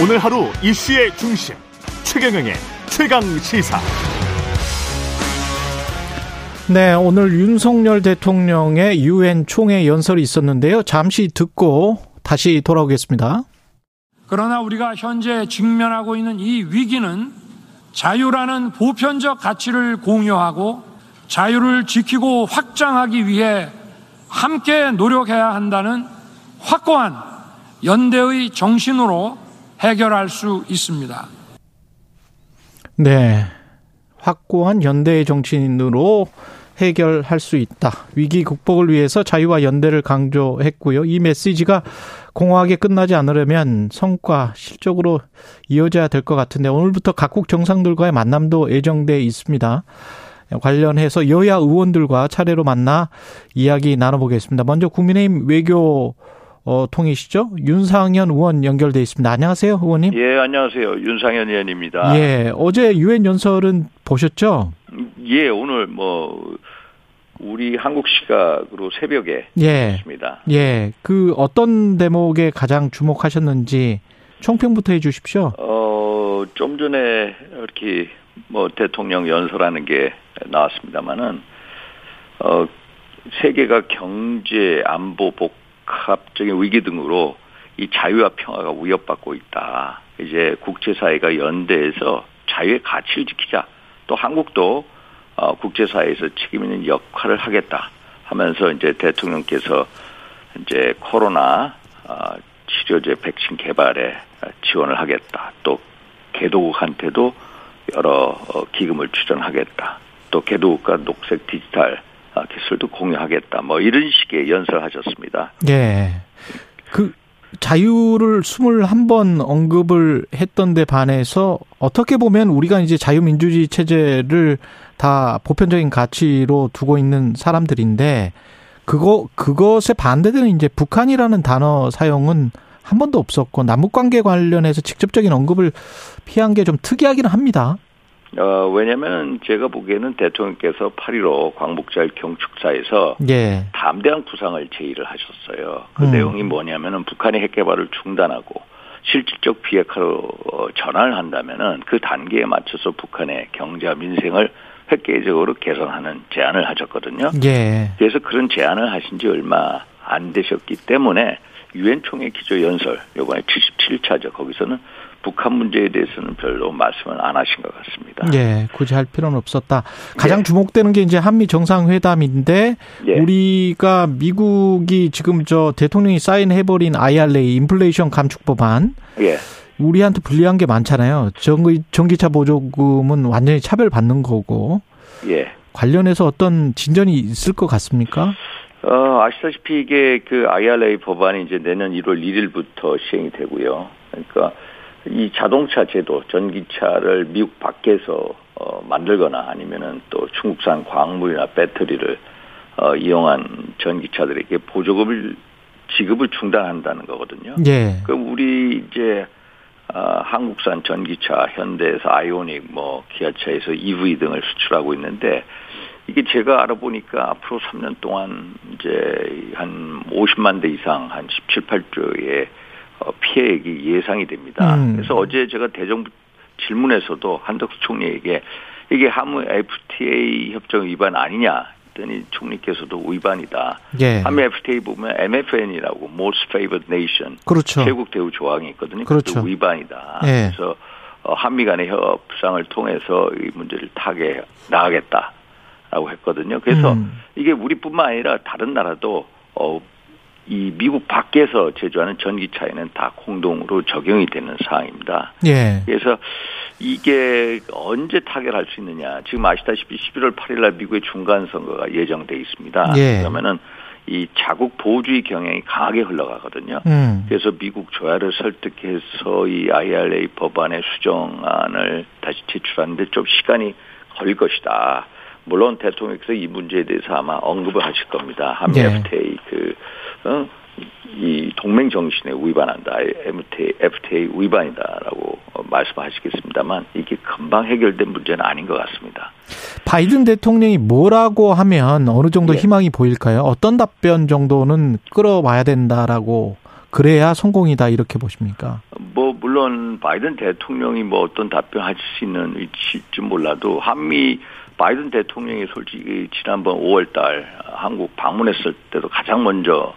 오늘 하루 이슈의 중심 최경영의 최강 시사. 네, 오늘 윤석열 대통령의 유엔 총회 연설이 있었는데요. 잠시 듣고 다시 돌아오겠습니다. 그러나 우리가 현재 직면하고 있는 이 위기는 자유라는 보편적 가치를 공유하고 자유를 지키고 확장하기 위해 함께 노력해야 한다는 확고한 연대의 정신으로 해결할 수 있습니다. 네. 확고한 연대의 정신으로 해결할 수 있다. 위기 극복을 위해서 자유와 연대를 강조했고요. 이 메시지가 공허하게 끝나지 않으려면 성과, 실적으로 이어져야 될 것 같은데 오늘부터 각국 정상들과의 만남도 예정돼 있습니다. 관련해서 여야 의원들과 차례로 만나 이야기 나눠보겠습니다. 먼저 국민의힘 외교 어, 통이시죠? 윤상현 의원 연결돼 있습니다. 안녕하세요, 의원님. 예, 안녕하세요. 윤상현 의원입니다. 예, 어제 유엔 연설은 보셨죠? 예, 오늘 뭐 우리 한국 시각으로 새벽에 예. 있습니다. 예, 그 어떤 대목에 가장 주목하셨는지 총평부터 해주십시오. 어, 좀 전에 이렇게 뭐 대통령 연설하는 게 나왔습니다만은 어 세계가 경제, 안보, 복 합적인 위기 등으로 이 자유와 평화가 위협받고 있다. 이제 국제사회가 연대해서 자유의 가치를 지키자. 또 한국도 어, 국제사회에서 책임 있는 역할을 하겠다 하면서 이제 대통령께서 이제 코로나 어, 치료제 백신 개발에 지원을 하겠다. 또 개도국한테도 여러 어, 기금을 추전하겠다. 또 개도국과 녹색 디지털 어, 기술도 공유하겠다. 뭐 이런 식의 연설을 하셨습니다. 예. 그 자유를 21번 언급을 했던 데 반해서 어떻게 보면 우리가 이제 자유민주주의 체제를 다 보편적인 가치로 두고 있는 사람들인데 그거 그것에 반대되는 이제 북한이라는 단어 사용은 한 번도 없었고 남북 관계 관련해서 직접적인 언급을 피한 게 좀 특이하기는 합니다. 어, 왜냐면 제가 보기에는 대통령께서 8.15 광복절 경축사에서 예. 담대한 구상을 제의를 하셨어요. 그 음. 내용이 뭐냐면은 북한의 핵 개발을 중단하고 실질적 비핵화로 어, 전환을 한다면은 그 단계에 맞춰서 북한의 경제와 민생을 획기적으로 개선하는 제안을 하셨거든요. 예. 그래서 그런 제안을 하신 지 얼마 안 되셨기 때문에 유엔 총회 기조 연설 요번에 77차죠. 거기서는 북한 문제에 대해서는 별로 말씀을 안 하신 것 같습니다. 예, 굳이 할 필요는 없었다. 가장 예. 주목되는 게 이제 한미 정상회담인데 예. 우리가 미국이 지금 저 대통령이 사인해버린 IRA 인플레이션 감축 법안 예. 우리한테 불리한 게 많잖아요. 전기, 전기차 보조금은 완전히 차별받는 거고 예. 관련해서 어떤 진전이 있을 것 같습니까? 어, 아시다시피 이게 그 IRA 법안이 이제 내년 1월 1일부터 시행이 되고요. 그러니까 이 자동차 제도, 전기차를 미국 밖에서 어, 만들거나 아니면은 또 중국산 광물이나 배터리를 어, 이용한 전기차들에게 보조금을 지급을 중단한다는 거거든요. 예. 그럼 우리 이제 어, 한국산 전기차, 현대에서 아이오닉, 뭐 기아차에서 EV 등을 수출하고 있는데 이게 제가 알아보니까 앞으로 3년 동안 이제 한 50만 대 이상 한 17, 8조의 어, 피해액이 예상이 됩니다. 음. 그래서 어제 제가 대정부 질문에서도 한덕수 총리에게 이게 한미 FTA 협정 위반 아니냐 했더니 총리께서도 위반이다. 예. 한미 FTA 보면 MFN이라고 Most Favored Nation 그렇죠. 최국 대우 조항이 있거든요. 그렇죠. 위반이다. 예. 그래서 어, 한미 간의 협상을 통해서 이 문제를 타게 나가겠다라고 했거든요. 그래서 음. 이게 우리뿐만 아니라 다른 나라도 어, 이 미국 밖에서 제조하는 전기차에는 다 공동으로 적용이 되는 사항입니다. 예. 그래서 이게 언제 타결할 수 있느냐. 지금 아시다시피 11월 8일 날 미국의 중간 선거가 예정돼 있습니다. 예. 그러면은 이 자국 보호주의 경향이 강하게 흘러가거든요. 음. 그래서 미국 조야를 설득해서 이 IRA 법안의 수정안을 다시 제출하는데 좀 시간이 걸릴 것이다. 물론 대통령께서 이 문제에 대해서 아마 언급을 하실 겁니다. 한미 예. FTA 그 어? 이 동맹 정신에 위반한다. FTA, FTA 위반이다라고 어, 말씀하시겠습니다만 이게 금방 해결된 문제는 아닌 것 같습니다. 바이든 대통령이 뭐라고 하면 어느 정도 예. 희망이 보일까요? 어떤 답변 정도는 끌어와야 된다라고 그래야 성공이다 이렇게 보십니까? 뭐 물론 바이든 대통령이 뭐 어떤 답변하실 수 있는 위치일지 몰라도 한미 바이든 대통령이 솔직히 지난번 5월 달 한국 방문했을 때도 가장 먼저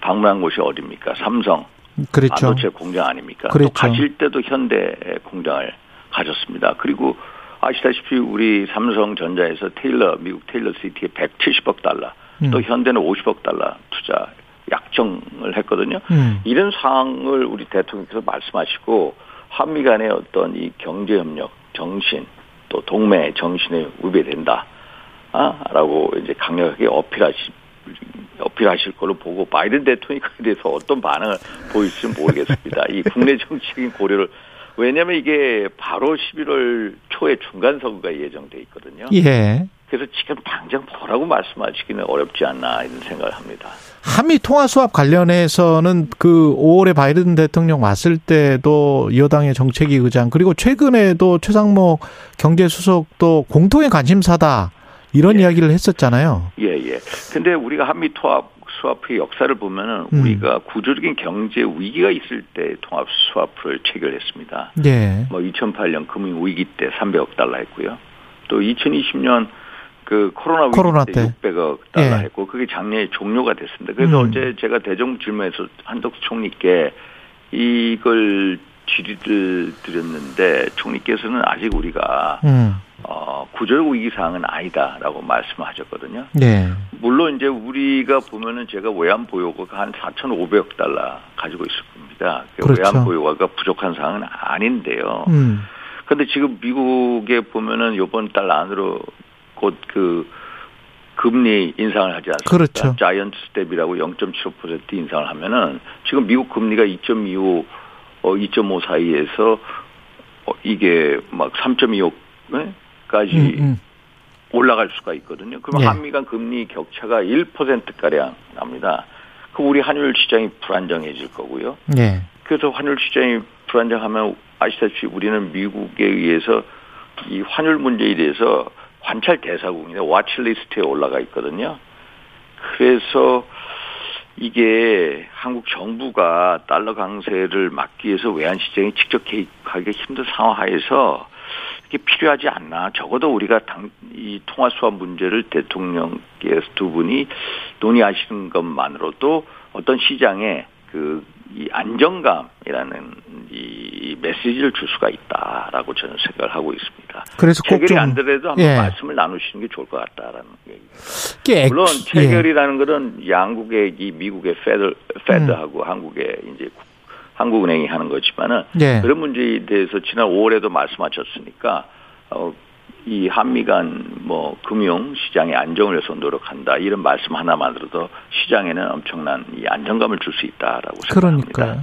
방문한 곳이 어디입니까? 삼성 그렇죠. 반도체 공장 아닙니까? 그렇죠. 또 가실 때도 현대 공장을 가셨습니다. 그리고 아시다시피 우리 삼성전자에서 테일러 미국 테일러 시티에 170억 달러, 음. 또 현대는 50억 달러 투자 약정을 했거든요. 음. 이런 상황을 우리 대통령께서 말씀하시고 한미 간의 어떤 이 경제 협력 정신 또 동맹 정신에 위배된다. 아, 라고 이제 강력하게 어필하시 어필하실 걸로 보고 바이든 대통령이 그에 대해서 어떤 반응을 보일지 모르겠습니다. 이 국내 정치적인 고려를 왜냐하면 이게 바로 11월 초에 중간 선거가 예정돼 있거든요. 예. 그래서 지금 당장 뭐라고 말씀하시기는 어렵지 않나 이런 생각을 합니다. 한미 통화 수합 관련해서는 그 5월에 바이든 대통령 왔을 때도 여당의 정책위 의장 그리고 최근에도 최상목 경제수석도 공통의 관심사다 이런 예. 이야기를 했었잖아요. 예, 예. 근데 우리가 한미 통합 수합의 역사를 보면은 음. 우리가 구조적인 경제 위기가 있을 때 통합 수합을 체결했습니다. 예. 뭐 2008년 금융 위기 때 300억 달러 했고요. 또 2020년 그 코로나 위기 코로나 때, 때. 600억 달러 예. 했고 그게 작년에 종료가 됐습니다. 그래서 음. 어제 제가 대정부 질문에서 한덕수 총리께 이걸 질의를 드렸는데 총리께서는 아직 우리가 음. 어, 구조적 위기 상황은 아니다라고 말씀하셨거든요. 네. 물론 이제 우리가 보면은 제가 외환 보유고가 한 4,500억 달러 가지고 있을 겁니다. 그 그렇죠. 외환 보유고가 부족한 상황은 아닌데요. 음. 근데 지금 미국에 보면은 이번 달 안으로 곧 그 금리 인상을 하지 않습니까? 그렇죠. 자이언트 스텝이라고 0.75% 인상을 하면은 지금 미국 금리가 2.25, 어, 2.5 사이에서 어, 이게 막 3.25까지 음, 음. 올라갈 수가 있거든요. 그럼 예. 한미 간 금리 격차가 1%가량 납니다. 그럼 우리 환율 시장이 불안정해질 거고요. 예. 그래서 환율 시장이 불안정하면 아시다시피 우리는 미국에 의해서 이 환율 문제에 대해서 관찰 대사국인데 와치리스트에 올라가 있거든요. 그래서 이게 한국 정부가 달러 강세를 막기 위해서 외환 시장에 직접 개입하기 힘든 상황하에서 이게 필요하지 않나. 적어도 우리가 당, 이 통화 수합 문제를 대통령께서 두 분이 논의하시는 것만으로도 어떤 시장에 그, 이 안정감이라는 이 메시지를 줄 수가 있다라고 저는 생각을 하고 있습니다. 그래서 꼭 체결이 좀안 되더라도 한번 예. 말씀을 나누시는 게 좋을 것 같다라는 얘기. 물론 예. 체결이라는 것은 양국의 이 미국의 페드 페드하고 한국의 이제 국- 한국은행이 하는 거지만은 예. 그런 문제에 대해서 지난 5월에도 말씀하셨으니까 어, 이 한미 간 뭐 금융 시장의 안정을 위해서 노력한다 이런 말씀 하나만으로도 시장에는 엄청난 이 안정감을 줄 수 있다라고 생각합니다. 그러니까요.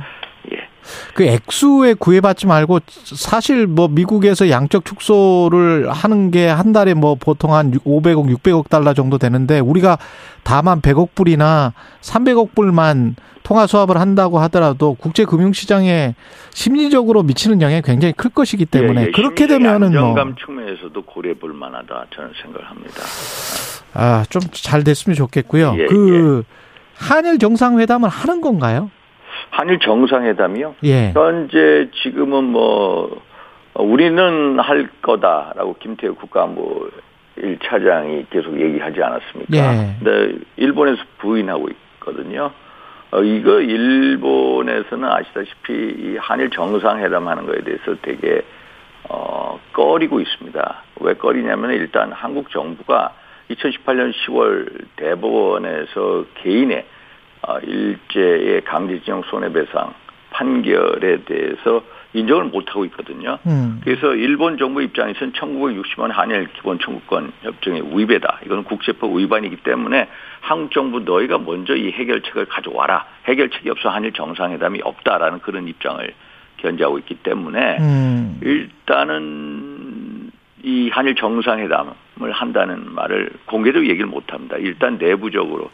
예. 그 액수에 구애받지 말고 사실 뭐 미국에서 양적 축소를 하는 게 한 달에 뭐 보통 한 500억, 600억 달러 정도 되는데 우리가 다만 100억 불이나 300억 불만 통화 수합을 한다고 하더라도 국제 금융 시장에 심리적으로 미치는 영향이 굉장히 클 것이기 때문에 예, 예. 그렇게 되면은 뭐 안정감 측면에서도 고려해 볼 만하다 저는 생각을 합니다. 아, 좀 잘 됐으면 좋겠고요. 예, 그 한일 정상회담을 하는 건가요? 한일 정상회담이요? 예. 현재 지금은 뭐 어, 우리는 할 거다라고 김태우 국가안보 1차장이 계속 얘기하지 않았습니까? 예. 근데 일본에서 부인하고 있거든요. 어, 이거 일본에서는 아시다시피 이 한일 정상회담 하는 거에 대해서 되게 어, 꺼리고 있습니다. 왜 꺼리냐면 일단 한국 정부가 2018년 10월 대법원에서 개인의 어, 일제의 강제징용 손해배상 판결에 대해서 인정을 못하고 있거든요. 음. 그래서 일본 정부 입장에서는 1960년 한일 기본 청구권 협정의 위배다. 이건 국제법 위반이기 때문에 한국 정부 너희가 먼저 이 해결책을 가져와라. 해결책이 없어 한일 정상회담이 없다라는 그런 입장을 견지하고 있기 때문에 음. 일단은 이 한일 정상회담을 한다는 말을 공개적으로 얘기를 못 합니다. 일단 내부적으로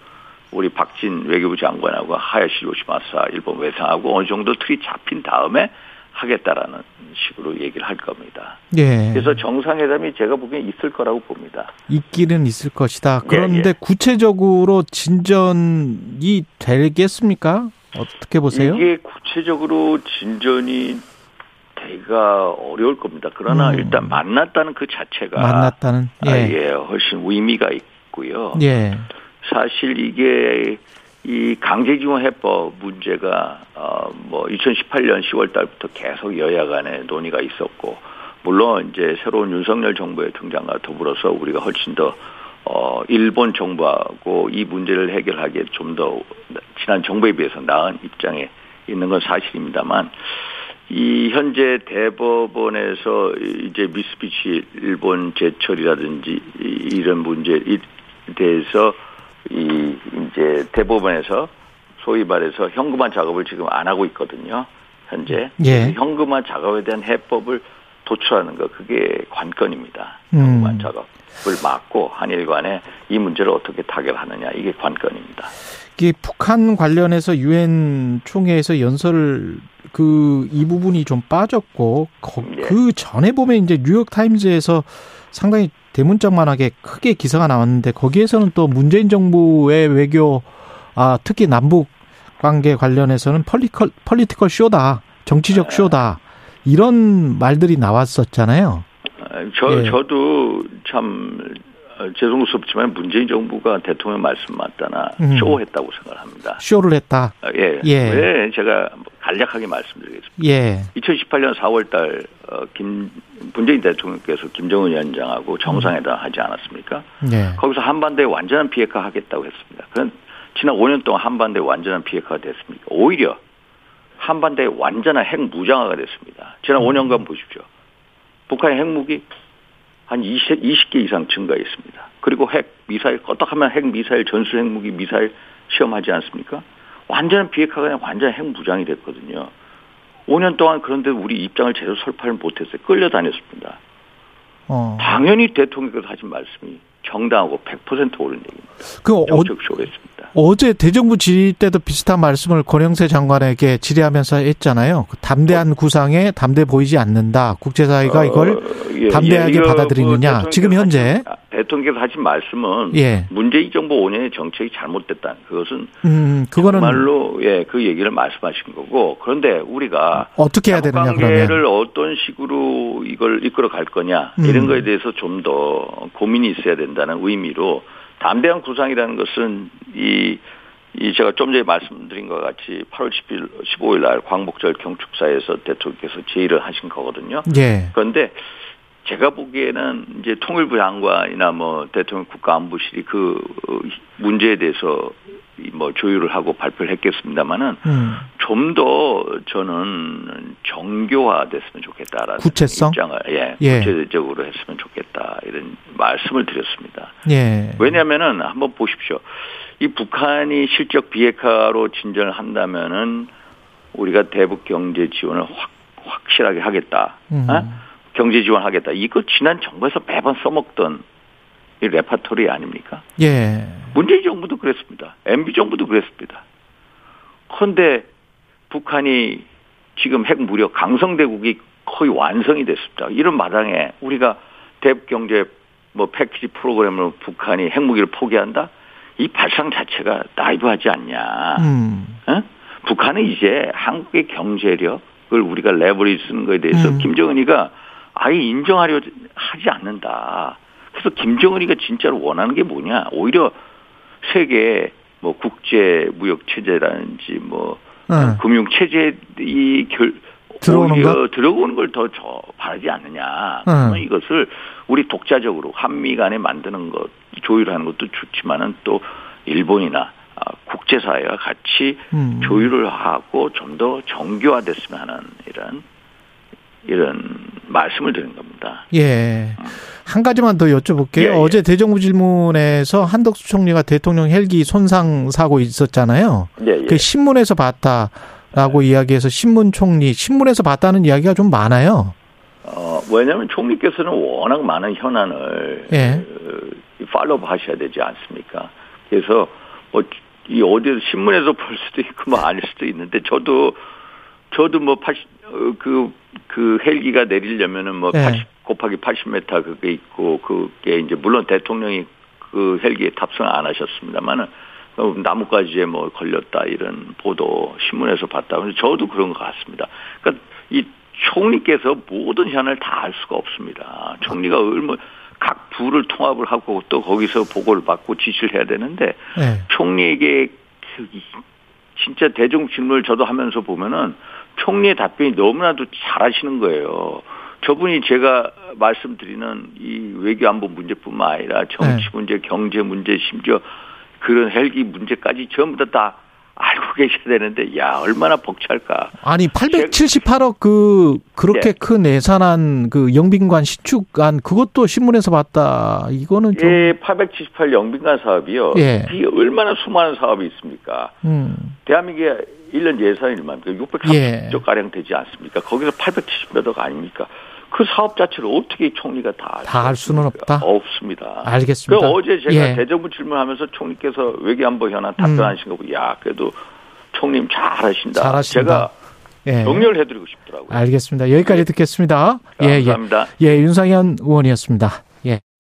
우리 박진 외교부 장관하고 하야시 요시마사 일본 외상하고 어느 정도 틀이 잡힌 다음에 하겠다라는 식으로 얘기를 할 겁니다. 예. 그래서 정상회담이 제가 보기엔 있을 거라고 봅니다. 있기는 있을 것이다. 예, 그런데 예. 구체적으로 진전이 되겠습니까? 어떻게 보세요? 이게 구체적으로 진전이 되기가 어려울 겁니다. 그러나 음. 일단 만났다는 그 자체가 만났다는 아, 예. 예, 훨씬 의미가 있고요. 예. 사실 이게 이 강제징용 해법 문제가 어뭐 2018년 10월 달부터 계속 여야 간에 논의가 있었고 물론 이제 새로운 윤석열 정부의 등장과 더불어서 우리가 훨씬 더 어, 일본 정부하고 이 문제를 해결하기에 좀 더 지난 정부에 비해서 나은 입장에 있는 건 사실입니다만 이 현재 대법원에서 이제 미쓰비시 일본 제철이라든지 이- 이런 문제에 대해서 이 이제 대법원에서 소위 말해서 현금화 작업을 지금 안 하고 있거든요. 현재 예. 현금화 작업에 대한 해법을 도출하는 거 그게 관건입니다. 음. 현금화 작업을 막고 한일 간에 이 문제를 어떻게 타결하느냐 이게 관건입니다. 이게 북한 관련해서 유엔 총회에서 연설을 그 이 부분이 좀 빠졌고 거- 예. 그 전에 보면 이제 뉴욕 타임즈에서 상당히 대문짝만하게 크게 기사가 나왔는데 거기에서는 또 문재인 정부의 외교 아 특히 남북 관계 관련해서는 펄리컬 펄리티컬 쇼다 정치적 네. 쇼다 이런 말들이 나왔었잖아요. 아, 저 예. 저도 참 어, 죄송스럽지만 문재인 정부가 대통령 말씀 맞다나 음. 쇼했다고 생각합니다. 쇼를 했다. 아, 예. 예. 왜 제가 간략하게 말씀드리겠습니다. 예. 2018년 4월달 어, 김 문재인 대통령께서 김정은 위원장하고 정상회담 하지 않았습니까? 예. 거기서 한반도에 완전한 비핵화 하겠다고 했습니다. 그런 지난 5년 동안 한반도에 완전한 비핵화가 됐습니까? 오히려 한반도에 완전한 핵 무장화가 됐습니다. 지난 5년간 보십시오. 북한의 핵무기 한 20, 20개 이상 증가했습니다. 그리고 핵 미사일 껐덕하면 핵 미사일 전술 핵무기 미사일 시험하지 않습니까? 완전한 비핵화가 아니라 완전한 핵 무장이 됐거든요. 5년 동안 그런데 우리 입장을 제대로 설파를 못했어요. 끌려다녔습니다. 어. 당연히 대통령께서 하신 말씀이 정당하고 100% 옳은 얘기입니다. 그 어. 어제 대정부 질의 때도 비슷한 말씀을 권영세 장관에게 질의하면서 했잖아요. 그 담대한 구상에 담대 보이지 않는다. 국제사회가 이걸 어, 예, 담대하게 이거 받아들이느냐. 뭐 지금 현재. 하신- 아, 대통령께서 하신 말씀은 예. 문재인 정부 5년의 정책이 잘못됐다. 그것은 음, 그거는 정말로 예, 그 얘기를 말씀하신 거고 그런데 우리가 어떻게 해야 되느냐 관계를 그러면. 어떤 식으로 이걸 이끌어 갈 거냐 음. 이런 거에 대해서 좀 더 고민이 있어야 된다는 의미로 담대한 구상이라는 것은 이, 이 제가 좀 전에 말씀드린 것 같이 8월 10일, 15일 날 광복절 경축사에서 대통령께서 제의를 하신 거거든요. 예. 그런데 제가 보기에는 이제 통일부 장관이나 뭐 대통령 국가안보실이 그 문제에 대해서 이뭐 조율을 하고 발표를 했겠습니다만은 음. 좀더 저는 정교화됐으면 좋겠다라는 구체성? 입장을 예, 예. 구체적으로 했으면 좋겠다 이런 말씀을 드렸습니다. 예. 왜냐하면은 한번 보십시오. 이 북한이 실적 비핵화로 진전을 한다면은 우리가 대북 경제 지원을 확 확실하게 하겠다. 음. 어? 경제 지원하겠다. 이거 지난 정부에서 매번 써먹던 이 레파토리 아닙니까? 예. 문재인 정부도 그랬습니다. MB 정부도 그랬습니다. 그런데 북한이 지금 핵 무력 강성대국이 거의 완성이 됐습니다. 이런 마당에 우리가 대북 경제 뭐 패키지 프로그램으로 북한이 핵무기를 포기한다? 이 발상 자체가 나이브하지 않냐. 음. 어? 북한은 이제 한국의 경제력을 우리가 레버리지 쓰는 거에 대해서 음. 김정은이가 아예 인정하려 하지 않는다. 그래서 김정은이가 진짜로 원하는 게 뭐냐? 오히려 세계 뭐 국제 무역 체제라든지 뭐 어. 금융 체제 이 결, 들어오는 거? 들어오는 걸더저 바라지 않느냐. 어. 그러면 이것을 우리 독자적으로 한미 간에 만드는 것 조율하는 것도 좋지만은 또 일본이나 아, 국제사회와 같이 음. 조율을 하고 좀 더 정교화됐으면 하는 이런 이런 말씀을 드린 겁니다. 예. 한 가지만 더 여쭤볼게요. 예, 예. 어제 대정부 질문에서 한덕수 총리가 대통령 헬기 손상 사고 있었잖아요. 예, 예. 그 신문에서 봤다라고 이야기해서 신문 총리 신문에서 봤다는 이야기가 좀 많아요. 어, 왜냐하면 총리께서는 워낙 많은 현안을 예. 어, 팔로우 하셔야 되지 않습니까? 그래서 뭐 이 어디 신문에서 볼 수도 있고 뭐 아닐 수도 있는데 저도 저도 뭐 80, 어, 그, 그 헬기가 내리려면은 뭐 예. 80 곱하기 80m 그게 있고 그게 이제 물론 대통령이 그 헬기에 탑승 안 하셨습니다만은 어, 나뭇가지에 뭐 걸렸다 이런 보도 신문에서 봤다. 그래서 저도 그런 것 같습니다. 그러니까 이 총리께서 모든 현안을 다 알 수가 없습니다. 총리가 얼마 각 부를 통합을 하고 또 거기서 보고를 받고 지시를 해야 되는데 네. 총리에게 그 진짜 대중 질문을 저도 하면서 보면은 총리의 답변이 너무나도 잘하시는 거예요. 저분이 제가 말씀드리는 이 외교 안보 문제뿐만 아니라 정치 네. 문제, 경제 문제, 심지어 그런 헬기 문제까지 전부 다, 다 알고 계셔야 되는데 야 얼마나 벅찰까. 아니 878억 그 그렇게 네. 큰 예산안 그 영빈관 시축안 그것도 신문에서 봤다. 이거는 좀 예, 878 영빈관 사업이요. 예. 이게 얼마나 수많은 사업이 있습니까? 음. 대한민국에 1년 예산이 얼마입니까? 630조 예. 가량 되지 않습니까? 거기서 870몇억 아닙니까? 그 사업 자체를 어떻게 총리가 다다알 수는 없다. 없습니다. 알겠습니다. 그 어제 제가 예. 음. 대정부 질문하면서 총리께서 외교안보 현안 답변하신 거 보고 야 그래도 총님 잘하신다. 잘하신다. 제가 예. 격려해드리고 싶더라고요. 알겠습니다. 여기까지 듣겠습니다. 예, 예. 감사합니다. 예, 윤상현 의원이었습니다. 예.